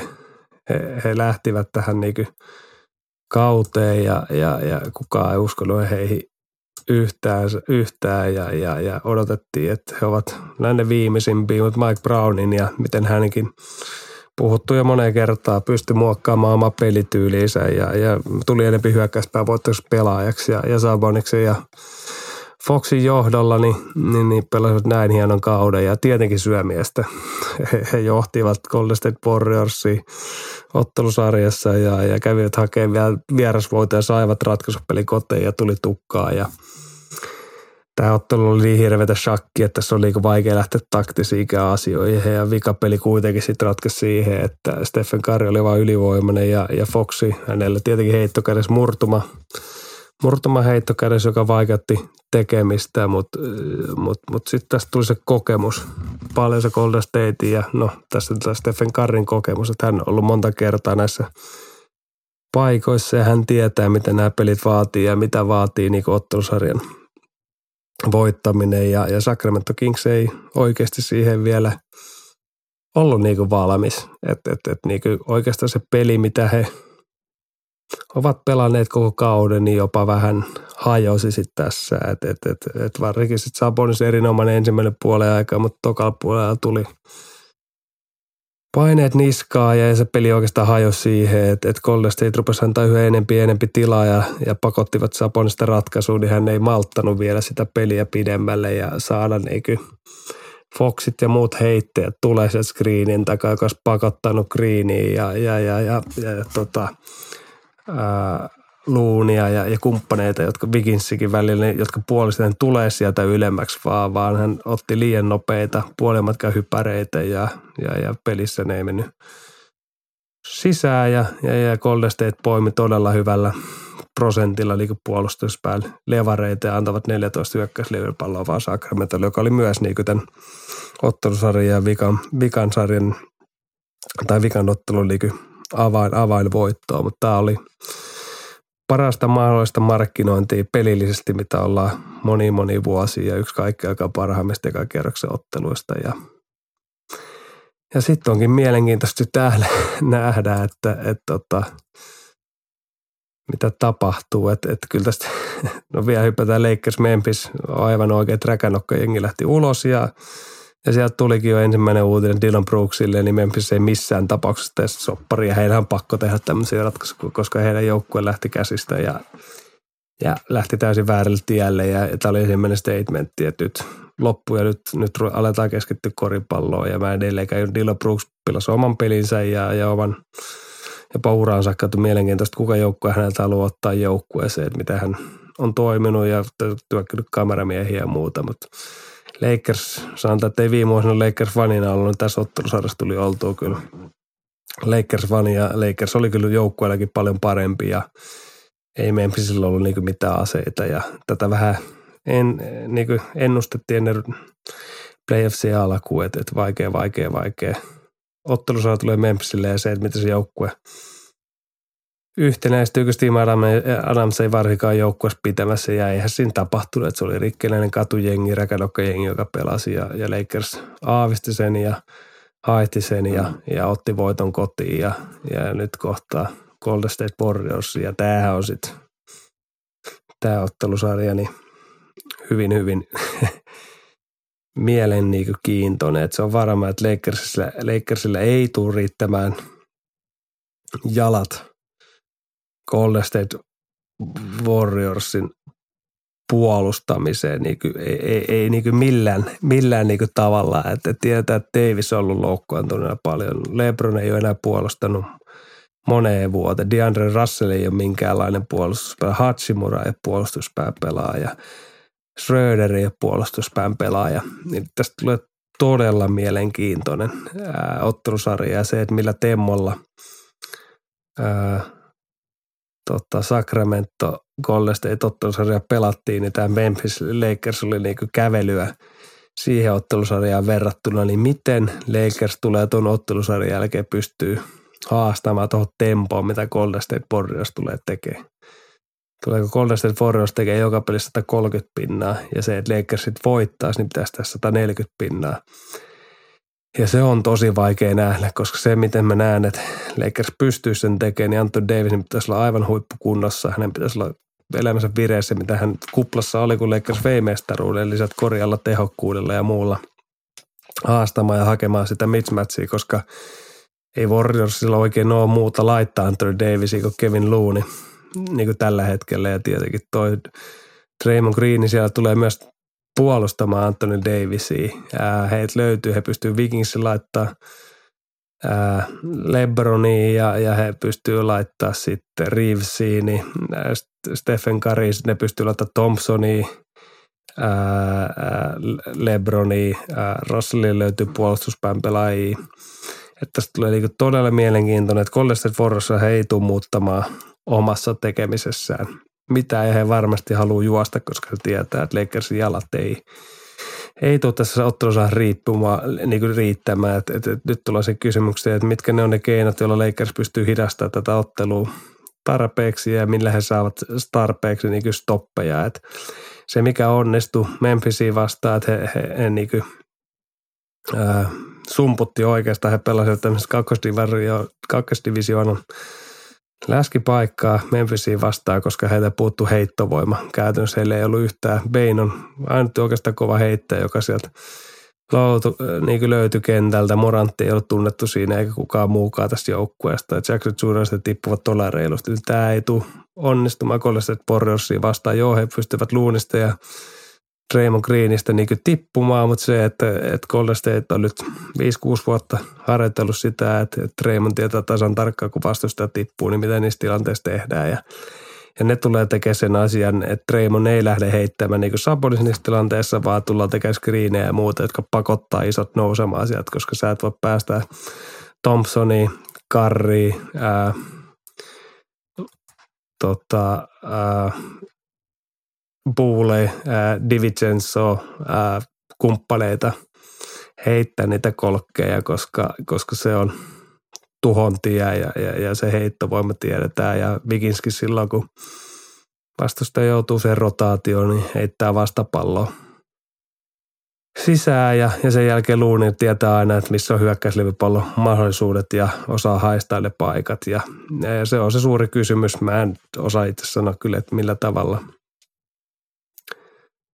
he, he lähtivät tähän niin kauteen ja, ja, ja kukaan ei uskonut heihin yhtään, yhtään. Ja, ja, ja, odotettiin, että he ovat näiden viimeisimpiä, mutta Mike Brownin ja miten hänkin puhuttu jo moneen kertaan, pystyi muokkaamaan oma pelityyliinsä. Ja, ja tuli enemmän hyökkäyspää pelaajaksi ja, ja Saboniksi ja Foxin johdolla niin, niin, niin pelasivat näin hienon kauden. Ja tietenkin syömiestä. He, he johtivat Golden State Warriorsia ottelusarjassa ja, ja kävivät hakemaan vierasvoita ja saivat ratkaisupeli koteen ja tuli tukkaa. Ja Tämä ottelu oli niin hirveätä shakki, että se oli niin vaikea lähteä taktisiin asioihin. Ja vikapeli kuitenkin sitten ratkaisi siihen, että Stephen Curry oli vain ylivoimainen ja, ja Foxi, hänellä tietenkin heittokädessä murtuma, murtuma heittokädessä, joka vaikeutti tekemistä, mutta mut, mut sitten tästä tuli se kokemus, paljon se Golden State ja no tässä on Stephen Curryn kokemus, että hän on ollut monta kertaa näissä paikoissa ja hän tietää, mitä nämä pelit vaatii ja mitä vaatii niin ottelusarjan voittaminen ja, ja Sacramento Kings ei oikeasti siihen vielä ollut niin kuin valmis. Että et, et, niin oikeastaan se peli, mitä he ovat pelanneet koko kauden, niin jopa vähän hajosi sitten tässä. Et, et, et, et varsinkin sitten Sabonis erinomainen ensimmäinen puolen aika, mutta tokalla puolella tuli paineet niskaa ja se peli oikeastaan hajosi siihen, että, että Golden State rupesi antaa yhä enempi enempi tilaa ja, ja pakottivat Sabonista ratkaisuun, niin hän ei malttanut vielä sitä peliä pidemmälle ja saada niin kuin Foxit ja muut heitteet tulee sieltä screenin takaa, joka olisi pakottanut greeniin ja, ja, ja, ja, ja, ja tota, ää, Luunia ja, ja kumppaneita, jotka Viginsikin välillä, jotka puolisten tulee sieltä ylemmäksi vaan, vaan hän otti liian nopeita puolimatkan hypäreitä ja, ja, ja pelissä ne ei mennyt sisään ja, ja, ja Golden State poimi todella hyvällä prosentilla niin puolustuspäällä levareita ja antavat 14 hyökkäyslevipalloa vaan Sacramentolle, joka oli myös niin kuin tämän ottelusarjan ja vikan, vikan sarjan tai vikan ottelun niin avain, avainvoittoa, mutta tämä oli parasta mahdollista markkinointia pelillisesti, mitä ollaan moni moni vuosia ja yksi kaikki aika parhaimmista eka kerroksen otteluista ja ja sitten onkin mielenkiintoista täällä *laughs* nähdä, että, että, että tota, mitä tapahtuu. Että, että kyllä tästä, *laughs* no vielä hypätään Lakers Memphis, aivan oikein, että jengi lähti ulos ja ja sieltä tulikin jo ensimmäinen uutinen Dylan Brooksille, niin Memphis ei missään tapauksessa tee soppari. Ja heidän on pakko tehdä tämmöisiä ratkaisuja, koska heidän joukkue lähti käsistä ja, ja lähti täysin väärälle tielle. Ja tämä oli ensimmäinen statementti, että nyt loppu ja nyt, nyt aletaan keskittyä koripalloon. Ja mä edelleenkään Dylan Brooks pilasi oman pelinsä ja, ja oman jopa uraansa saakka mielenkiintoista, kuka joukkue häneltä haluaa ottaa joukkueeseen, että mitä hän on toiminut ja työkkynyt kameramiehiä ja muuta, mutta – Lakers, sanotaan, että ei viime vuosina Lakers vanina ollut, niin tässä ottelusarjassa tuli oltua kyllä Lakers vani ja Lakers oli kyllä joukkueellakin paljon parempi ja ei Memphisillä ollut niin mitään aseita ja tätä vähän en, niin ennustettiin ennen playoffsia alkuun, että, että vaikea, vaikea, vaikea. Ottelusarja tulee Memphisille ja se, että miten se joukkue yhtenäistyykö Steve Adams ei varsinkaan joukkueessa pitämässä ja eihän siinä tapahtunut, että se oli rikkinäinen katujengi, räkänokkajengi, joka pelasi ja, ja Lakers aavisti sen ja haitti sen ja, mm. ja otti voiton kotiin ja, ja nyt kohtaa Golden State Warriors ja tämähän on sitten tämä ottelusarja niin hyvin, hyvin *laughs* mielen niin kiintoinen. Että se on varma, että Lakersilla, Lakersilla ei tule riittämään jalat Golden State Warriorsin puolustamiseen niin kuin, ei, ei, ei niin kuin millään, millään niin kuin tavalla. Että tietää, että Davis on ollut loukkaantuneena paljon. LeBron ei ole enää puolustanut moneen vuoteen. DeAndre Russell ei ole minkäänlainen puolustuspelaaja. Hachimura ei ole puolustuspääpelaaja. Schröder ei ole puolustuspään pelaaja. Niin tästä tulee todella mielenkiintoinen ää, ottelusarja ja se, että millä temmolla ää, tota, Sacramento Golden State ottelusarja pelattiin, niin tämä Memphis Lakers oli niinku kävelyä siihen ottelusarjaan verrattuna, niin miten Lakers tulee tuon ottelusarjan jälkeen pystyy haastamaan tuohon tempoon, mitä Golden State Warriors tulee tekemään. Tuleeko Golden State Warriors tekee joka pelissä 130 pinnaa ja se, että Lakersit voittaisi, niin pitäisi tässä 140 pinnaa. Ja se on tosi vaikea nähdä, koska se, miten mä näen, että Lakers pystyy sen tekemään, niin Anthony Davisin pitäisi olla aivan huippukunnossa. Hänen pitäisi olla elämänsä vireessä, mitä hän kuplassa oli, kun Lakers vei mestaruuden, lisät korjalla tehokkuudella ja muulla haastamaan ja hakemaan sitä mismatchia, koska ei Warriorsilla oikein ole muuta laittaa Anthony Davisia kuin Kevin Looney niin kuin tällä hetkellä. Ja tietenkin toi Draymond Green siellä tulee myös puolustamaan Anthony Davisia. heitä löytyy, he pystyy Vikingsin laittaa Lebronia ja, ja he pystyy laittaa sitten Reevesiin, niin Stephen Curry, ne pystyy laittaa Thompsonia, Lebroni, Russellin löytyy puolustuspään pelaajia. Että tästä tulee niinku todella mielenkiintoinen, että Golden State Warriors he ei tule muuttamaan omassa tekemisessään mitä ja he varmasti haluaa juosta, koska he tietää, että Lakersin jalat ei, ei tule tässä ottelussa riippumaan, niin kuin riittämään. Et, et, et nyt tulee se kysymyksiä, että mitkä ne on ne keinot, joilla Lakers pystyy hidastamaan tätä ottelua tarpeeksi ja millä he saavat tarpeeksi niin kuin stoppeja. Et se, mikä onnistui Memphisiin vastaan, että he, he, he niin kuin, ää, sumputti oikeastaan. He pelasivat tämmöisessä kakkosdivisioonan läskipaikkaa Memphisiin vastaan, koska heiltä puuttu heittovoima. Käytännössä heillä ei ollut yhtään. Bain on ainut oikeastaan kova heittäjä, joka sieltä loutu, niin löytyi kentältä. Morantti ei ollut tunnettu siinä eikä kukaan muukaan tästä joukkueesta. Jackson Juniorista tippuvat tuolla reilusti. Tämä ei tule onnistumaan Golden Warriorsiin vastaan. Joo, he pystyvät luunista ja Draymond Greenistä niin tippumaan, mutta se, että, että Golden State on nyt 5-6 vuotta harjoitellut sitä, että, Draymond tietää tasan tarkkaan, kun vastustaja tippuu, niin mitä niissä tilanteissa tehdään. Ja, ja ne tulee tekemään sen asian, että Draymond ei lähde heittämään niin Sabonis niissä tilanteissa, vaan tullaan tekemään screenejä ja muuta, jotka pakottaa isot nousemaan asiat, koska sä et voi päästä Thompsoni, Karri, ää, tota, ää, Buule, äh, Divincenzo, äh, kumppaneita heittää niitä kolkkeja, koska, koska se on tuhontia ja, ja, ja se heittovoima tiedetään. Ja Vikinski silloin, kun vastusta joutuu sen rotaatioon, niin heittää vastapalloa sisään ja, ja sen jälkeen luuni tietää aina, että missä on hyökkäyslivipallon mahdollisuudet ja osaa haistaa ne paikat. Ja, ja se on se suuri kysymys. Mä en osaa itse sanoa kyllä, että millä tavalla –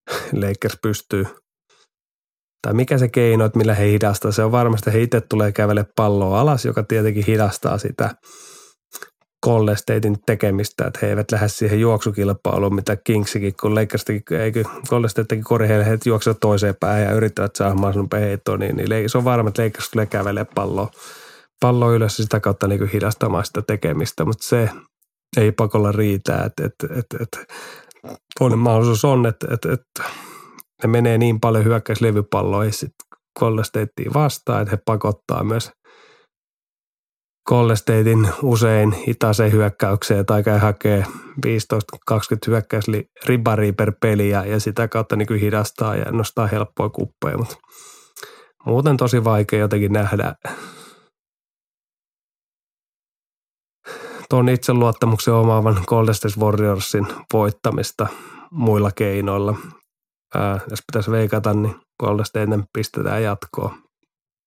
*laughs* Lakers pystyy, tai mikä se keino, että millä he hidastaa. Se on varmasti, he itse tulee kävele palloa alas, joka tietenkin hidastaa sitä Golden Statein tekemistä, että he eivät lähde siihen juoksukilpailuun, mitä Kingsikin, kun Lakers teki, eikö Golden kori, he juoksevat toiseen päähän ja yrittävät saada mahdollisimman heittoa, niin, niin se on varma, että Lakers tulee kävelee palloa, pallo ylös ja sitä kautta niin hidastamaan sitä tekemistä, mutta se ei pakolla riitä, että, että, että, että toinen mahdollisuus on, että, että, että ne menee niin paljon hyökkäyslevypalloihin sitten Golden vastaan, että he pakottaa myös Golden usein hitaaseen hyökkäykseen tai käy hakee 15-20 hyökkäysribaria per peli ja, ja sitä kautta niin kuin hidastaa ja nostaa helppoja kuppeja, mutta muuten tosi vaikea jotenkin nähdä tuon itseluottamuksen omaavan Golden State Warriorsin voittamista muilla keinoilla. Ää, jos pitäisi veikata, niin Golden State pistetään jatkoa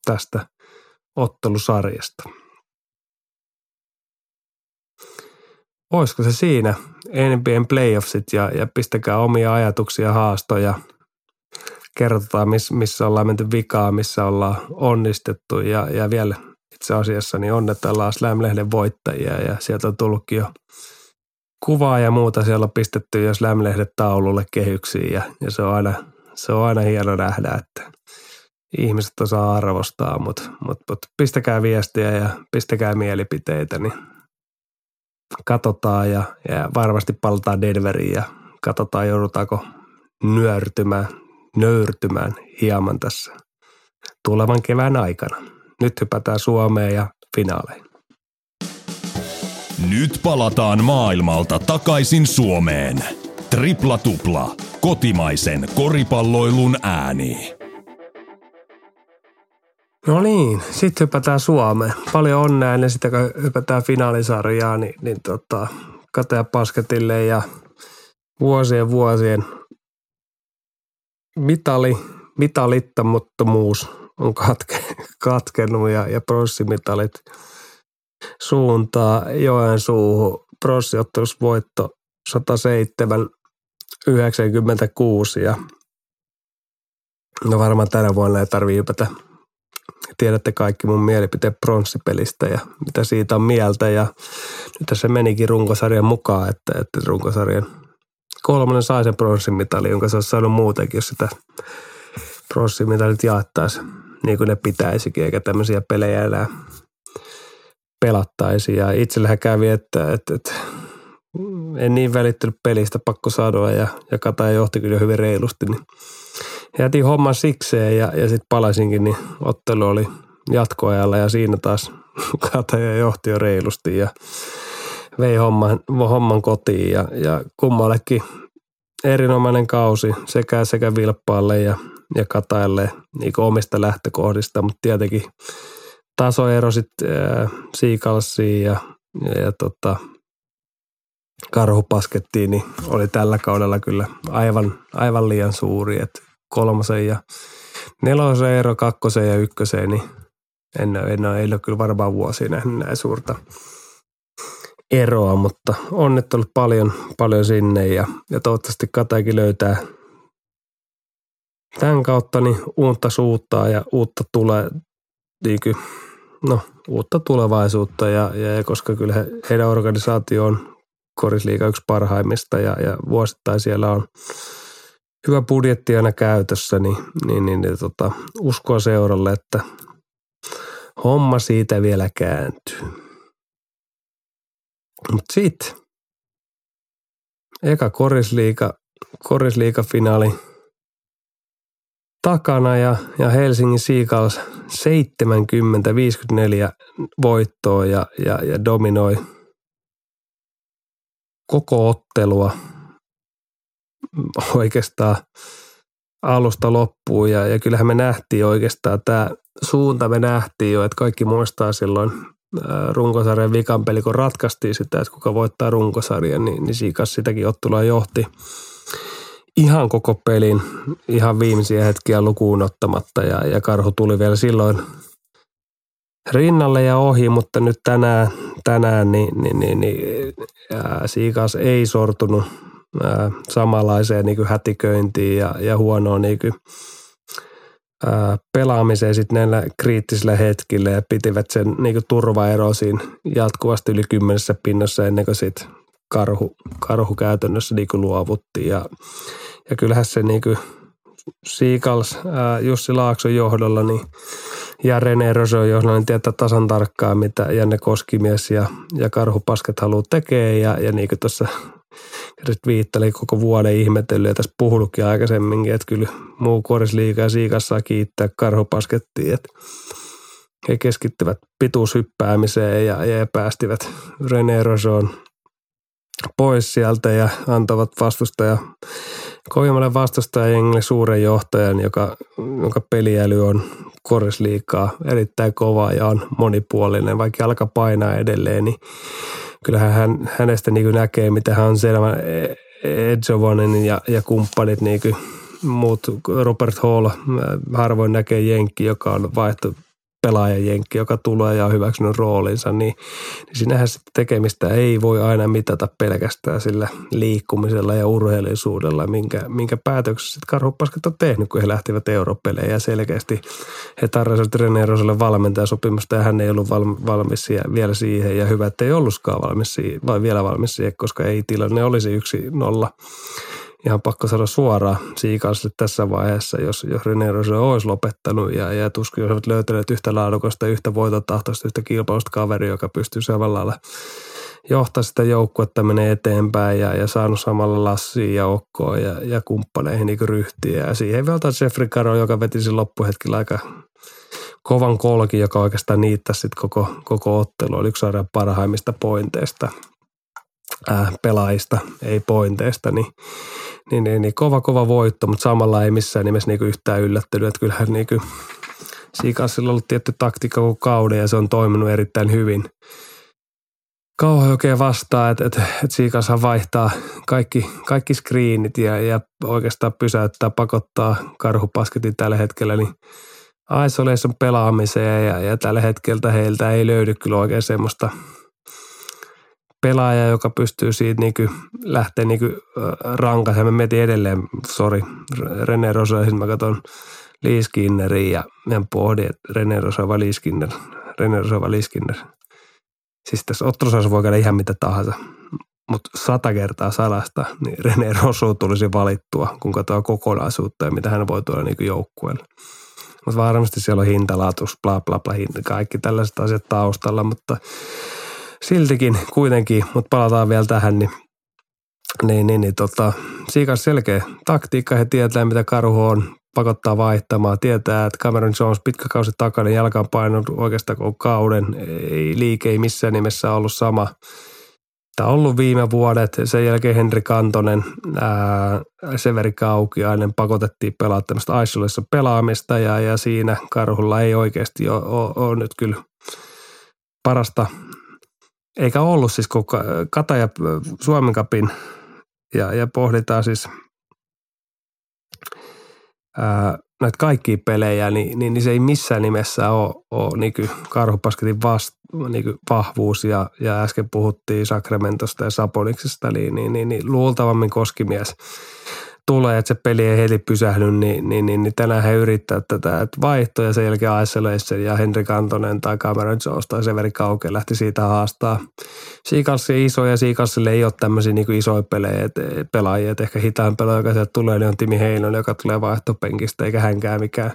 tästä ottelusarjasta. Olisiko se siinä NBAn playoffsit ja, ja pistäkää omia ajatuksia, haastoja. Kerrotaan, miss, missä ollaan menty vikaa, missä ollaan onnistettu ja, ja vielä itse asiassa niin onnetellaan Slam-lehden voittajia ja sieltä on tullutkin jo kuvaa ja muuta siellä on pistetty jo Slam-lehdet taululle kehyksiin ja, ja se, on aina, se on aina hieno nähdä, että ihmiset osaa arvostaa, mutta mut, mut pistäkää viestiä ja pistäkää mielipiteitä, niin katsotaan ja, ja varmasti palataan Denveriin ja katsotaan joudutaanko nyörtymään, nöyrtymään hieman tässä tulevan kevään aikana. Nyt hypätään Suomeen ja finaaleihin.
Nyt palataan maailmalta takaisin Suomeen. Tripla tupla. Kotimaisen koripalloilun ääni.
No niin, sitten hypätään Suomeen. Paljon onnea ennen sitä, kun hypätään finaalisarjaa, niin, niin tota, Katea Pasketille ja vuosien vuosien mitali, mitalittamattomuus on katke, katkenut ja, ja pronssimitaalit suuntaa Joensuuhun. Pronssiottelusvoitto 107 96 ja no varmaan tänä vuonna ei tarvitse hypätä tiedätte kaikki mun mielipiteen pronssipelistä ja mitä siitä on mieltä. Ja nyt se menikin runkosarjan mukaan, että, että runkosarjan kolmonen sai sen pronssimitali, jonka se olisi saanut muutenkin, jos sitä pronssimitalit jaettaisiin niin kuin ne pitäisikin, eikä tämmöisiä pelejä enää pelattaisi. Ja itsellähän kävi, että, että, että en niin välittynyt pelistä, pakko sanoa, ja, ja Kataja johti kyllä hyvin reilusti, niin jätin homman sikseen ja, ja sitten palasinkin, niin ottelu oli jatkoajalla ja siinä taas *laughs* Kataja johti jo reilusti ja vei homman, homman kotiin ja, ja kummallekin erinomainen kausi sekä, sekä Vilppaalle ja, ja Katajalle niin omista lähtökohdista, mutta tietenkin tasoero sitten Siikalsiin ja, ja, tota, karhupaskettiin, niin oli tällä kaudella kyllä aivan, aivan liian suuri. Et kolmosen ja nelosen ero kakkosen ja ykköseen, niin en, en, ole, en ole kyllä varmaan vuosia nähnyt näin suurta eroa, mutta onnittelut paljon, paljon sinne ja, ja toivottavasti Katakin löytää tämän kautta niin uutta suuttaa ja uutta tulee, niin kuin, no, uutta tulevaisuutta ja, ja, ja koska kyllä he, heidän organisaatio on korisliiga yksi parhaimmista ja, ja vuosittain siellä on hyvä budjetti aina käytössä, niin, niin, niin, niin tota, uskoa seuralle, että homma siitä vielä kääntyy. Mutta sitten eka korisliiga, korisliiga-finaali takana ja, ja Helsingin Seagulls 70-54 voittoa ja, ja, ja dominoi koko ottelua – oikeastaan alusta loppuun. Ja, ja kyllähän me nähtiin oikeastaan tämä suunta me nähtiin jo, että kaikki muistaa silloin runkosarjan vikan peli, kun ratkaistiin sitä, että kuka voittaa runkosarjan, niin, niin Siikas sitäkin ottelua johti ihan koko pelin, ihan viimeisiä hetkiä lukuun ottamatta ja, ja Karhu tuli vielä silloin rinnalle ja ohi, mutta nyt tänään, tänään niin, niin, niin, niin Siikas ei sortunut ää, samanlaiseen niin hätiköintiin ja, ja huonoon niin kuin, ää, pelaamiseen sitten näillä kriittisillä hetkillä ja pitivät sen niin kuin turvaero siinä jatkuvasti yli kymmenessä pinnassa ennen kuin sitten karhu, karhu käytännössä niin kuin luovutti ja, ja kyllähän se niin kuin Siikals Jussi Laakson johdolla niin, ja René Roson johdolla niin tietää tasan tarkkaan, mitä Janne Koskimies ja, ja Karhupasket haluaa tekee. Ja, ja niin kuin tuossa viitteli koko vuoden ihmetellyt ja tässä puhunutkin aikaisemminkin, että kyllä muu kuorisliiga ja siikassa kiittää karhupaskettiin, että he keskittyvät pituushyppäämiseen ja, ja päästivät René Roson pois sieltä ja antavat vastustaja, kovimmalle vastustajajengille suuren johtajan, joka, jonka peliäly on korisliikaa erittäin kova ja on monipuolinen, vaikka alkaa painaa edelleen, niin kyllähän hän, hänestä niin näkee, mitä hän on selvä Edgevonen ja, ja kumppanit niin muut, Robert Hall, harvoin näkee Jenkki, joka on vaihtu pelaajajenkki, joka tulee ja on hyväksynyt roolinsa, niin, niin sinähän sitä tekemistä ei voi aina mitata pelkästään sillä liikkumisella ja urheillisuudella, minkä, minkä päätöksessä karhupaskat on tehnyt, kun he lähtivät europelejä ja selkeästi he tarvitsivat René Roselle valmentajasopimusta ja hän ei ollut valmis vielä siihen. Ja hyvä, että ei ollutkaan valmis siihen, vai vielä valmis siihen, koska ei tilanne olisi yksi nolla ihan pakko saada suoraan Siikansille tässä vaiheessa, jos, jos René Rose olisi lopettanut ja, ja tuskin olisivat löytäneet yhtä laadukasta, yhtä voitotahtoista, yhtä kilpailusta kaveri, joka pystyy samalla johtaa sitä joukkuetta menee eteenpäin ja, ja saanut samalla Lassiin ja Okkoon ja, ja kumppaneihin niin ryhtiä. Ja siihen vielä Jeffrey Caro, joka veti sen loppuhetkellä aika kovan kolki, joka oikeastaan niittää sitten koko, koko ottelu. Oli yksi parhaimmista pointeista äh, pelaajista, ei pointeista, niin niin, niin, niin kova kova voitto, mutta samalla ei missään nimessä niinku yhtään yllättynyt. Että kyllähän niinku, Siikassilla on ollut tietty taktiikka koko kauden ja se on toiminut erittäin hyvin. Kauhajoukeen vastaa, että, että, että Siikashan vaihtaa kaikki, kaikki screenit ja, ja oikeastaan pysäyttää, pakottaa karhupasketin tällä hetkellä, niin isolation pelaamiseen ja, ja tällä hetkellä heiltä ei löydy kyllä oikein semmoista – pelaaja, joka pystyy siitä niin lähteä niin rankaisemaan. Mä mietin edelleen, sori, René Rosa, mä katson Liiskinnerin ja mä pohdin, että René Rosa vai Liiskinner. René Rosa vai Liiskinner. Siis tässä ottelusassa voi käydä ihan mitä tahansa, mutta sata kertaa sadasta, niin *laughs* René Rosu tulisi valittua, kun katsoo kokonaisuutta ja mitä hän voi tuoda niin joukkueelle. Mutta varmasti siellä on hintalatus, bla bla bla, hinta, kaikki tällaiset asiat taustalla, mutta siltikin kuitenkin, mutta palataan vielä tähän, niin niin, niin, niin tota, Siikas selkeä taktiikka, he tietää mitä karhu on, pakottaa vaihtamaan, tietää, että Cameron Jones pitkä kausi takana, jalka on oikeastaan koko kauden, ei, liike ei missään nimessä ollut sama. Tämä on ollut viime vuodet, sen jälkeen Henri Kantonen, ää, Severi Kaukiainen pakotettiin pelaa tämmöistä pelaamista ja, ja siinä karhulla ei oikeasti ole, ole, ole nyt kyllä parasta eikä ollut siis koko Kata ja Suomen kapin ja, ja pohditaan siis ää, näitä kaikkia pelejä, niin, niin, niin, se ei missään nimessä ole, ole niin karhupasketin vast, niin vahvuus ja, ja äsken puhuttiin Sacramentosta ja Saponiksesta, niin, niin, niin, niin luultavammin koskimies tulee, että se peli ei heti pysähdy, niin, niin, niin, niin tänään he yrittää tätä, että vaihto ja sen jälkeen Isolation ja Henrik Antonen tai Cameron Jones tai Severi Kauke lähti siitä haastaa. Siikalsi iso ja Siikalsille ei ole tämmöisiä niin isoja pelejä, että pelaajia, että ehkä hitaan pelaaja, joka sieltä tulee, niin on Timi Heinonen, joka tulee vaihtopenkistä, eikä hänkään mikään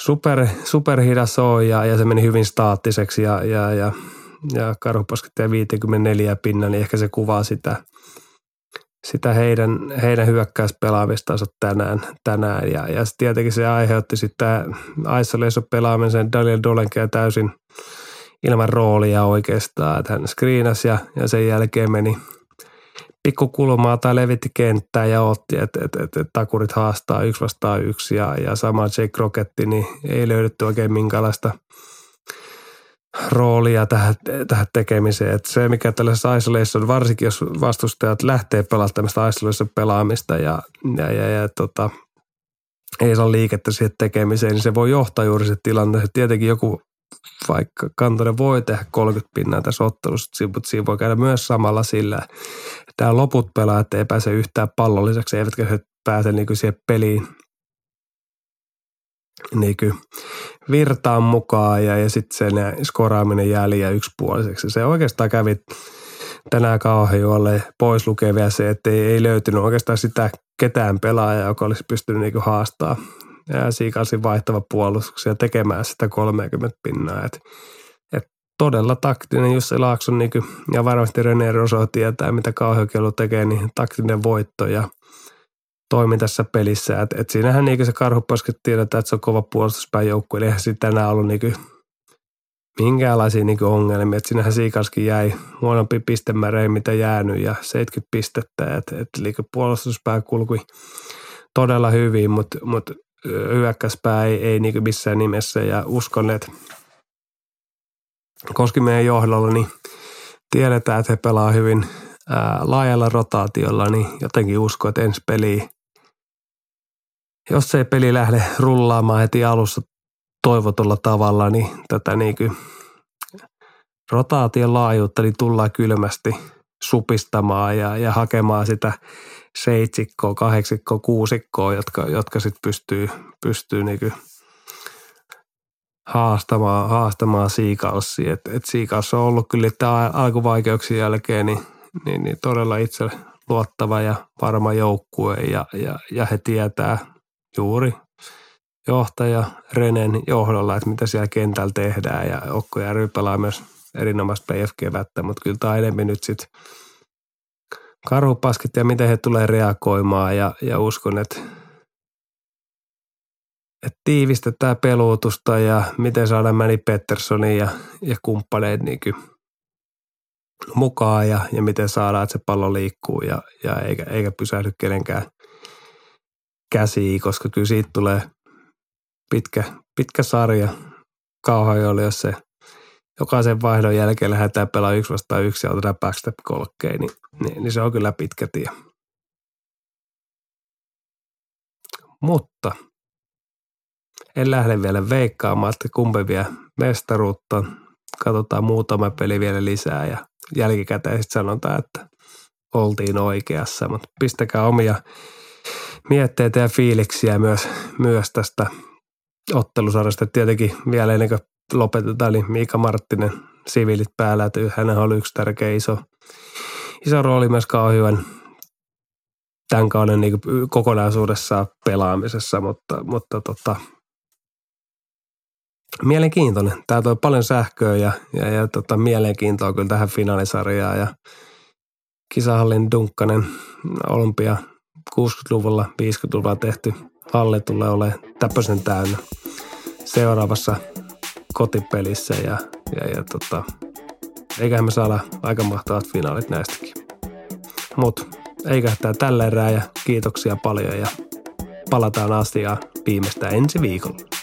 super, super hidas on ja, ja, se meni hyvin staattiseksi ja, ja, ja, ja Karhupasket 54 pinna, niin ehkä se kuvaa sitä – sitä heidän, heidän hyökkäyspelaamistansa tänään. tänään. Ja, ja tietenkin se aiheutti sitten isolation pelaamisen Daniel Dolenkea täysin ilman roolia oikeastaan. Että hän screenasi ja, ja sen jälkeen meni pikkukulmaa tai levitti kenttää ja otti, että et, et, et, takurit haastaa yksi vastaan yksi ja, ja sama Jake Rocketti, niin ei löydetty oikein minkälaista – roolia tähän, tähän tekemiseen. Että se, mikä tällaisessa isolation, varsinkin jos vastustajat lähtee pelaamaan tämmöistä isolation pelaamista ja, ja, ja, ja tota, ei saa liikettä siihen tekemiseen, niin se voi johtaa juuri se tilanne. Tietenkin joku vaikka Kantonen voi tehdä 30 pinnaa tässä ottelussa, mutta siinä voi käydä myös samalla sillä, että tämä loput pelaajat ei pääse yhtään pallolliseksi, eivätkä he pääse niin siihen peliin niin kuin virtaan mukaan ja, ja sitten sen skoraaminen jää liian yksipuoliseksi. Se oikeastaan kävi tänään kauhealle pois lukevia se, että ei, ei löytynyt oikeastaan sitä ketään pelaajaa, joka olisi pystynyt niin haastaa Siikalsin vaihtava puolustuksia tekemään sitä 30 pinnaa. Et, et todella taktinen Jussi Laakson niin kuin, ja varmasti René Roso tietää, mitä kauheakello tekee, niin taktinen voitto ja – toimi tässä pelissä. Et, et siinähän niin se karhuposket tiedetään, että se on kova puolustuspään joukkue, eli eihän siitä tänään ollut niin minkäänlaisia niin ongelmia. Et siinähän Siikaskin jäi huonompi pistemäärä, mitä jäänyt ja 70 pistettä. Et, et, eli puolustuspää kulkui todella hyvin, mutta mut hyökkäyspää ei, ei niin missään nimessä ja uskon, että meidän johdolla, niin tiedetään, että he pelaa hyvin ää, laajalla rotaatiolla, niin jotenkin usko, että ensi peli, jos ei peli lähde rullaamaan heti alussa toivotulla tavalla, niin tätä niin kuin rotaation laajuutta niin tullaan kylmästi supistamaan ja, ja hakemaan sitä seitsikkoa, kahdeksikkoa, kuusikkoa, jotka, jotka sitten pystyy, pystyy niin kuin haastamaan, haastamaan Seagalsia. Et, et Seagals on ollut kyllä että alkuvaikeuksien jälkeen niin, niin, niin todella itse luottava ja varma joukkue ja, ja, ja he tietää juuri johtaja Renen johdolla, että mitä siellä kentällä tehdään. Ja Okko Järvi pelaa myös erinomaista playoff-kevättä, mutta kyllä tämä enemmän nyt sitten karhupaskit ja miten he tulee reagoimaan. Ja, ja uskon, että, että tiivistetään peluutusta ja miten saadaan Manny Petterssonin ja, ja kumppaneet niin mukaan ja, ja miten saadaan, että se pallo liikkuu ja, ja eikä, eikä pysähdy kenenkään käsiin, koska kyllä siitä tulee pitkä, pitkä sarja. Oli, jos se jokaisen vaihdon jälkeen lähdetään pelaamaan yksi vastaan yksi ja otetaan backstep kolkkeen, niin, niin, niin, se on kyllä pitkä tie. Mutta en lähde vielä veikkaamaan, että kumpi vie mestaruutta. Katsotaan muutama peli vielä lisää ja jälkikäteen sitten sanotaan, että oltiin oikeassa. Mutta pistäkää omia mietteitä ja fiiliksiä myös, myös tästä ottelusarjasta. Tietenkin vielä ennen kuin lopetetaan, eli Miika Marttinen siviilit päällä, että hän oli yksi tärkeä iso, iso rooli myös kauhean tämän kauden niin kokonaisuudessaan pelaamisessa, mutta, mutta tota, mielenkiintoinen. Tämä toi paljon sähköä ja, ja, ja tota, mielenkiintoa kyllä tähän finaalisarjaan ja kisahallin Dunkkanen olympia 60-luvulla, 50-luvulla tehty halli tulee olemaan täpösen täynnä seuraavassa kotipelissä ja, ja, ja tota, eiköhän me saada aika mahtavat finaalit näistäkin. Mutta eikä tämä tällä erää ja kiitoksia paljon ja palataan asiaan viimeistään ensi viikolla.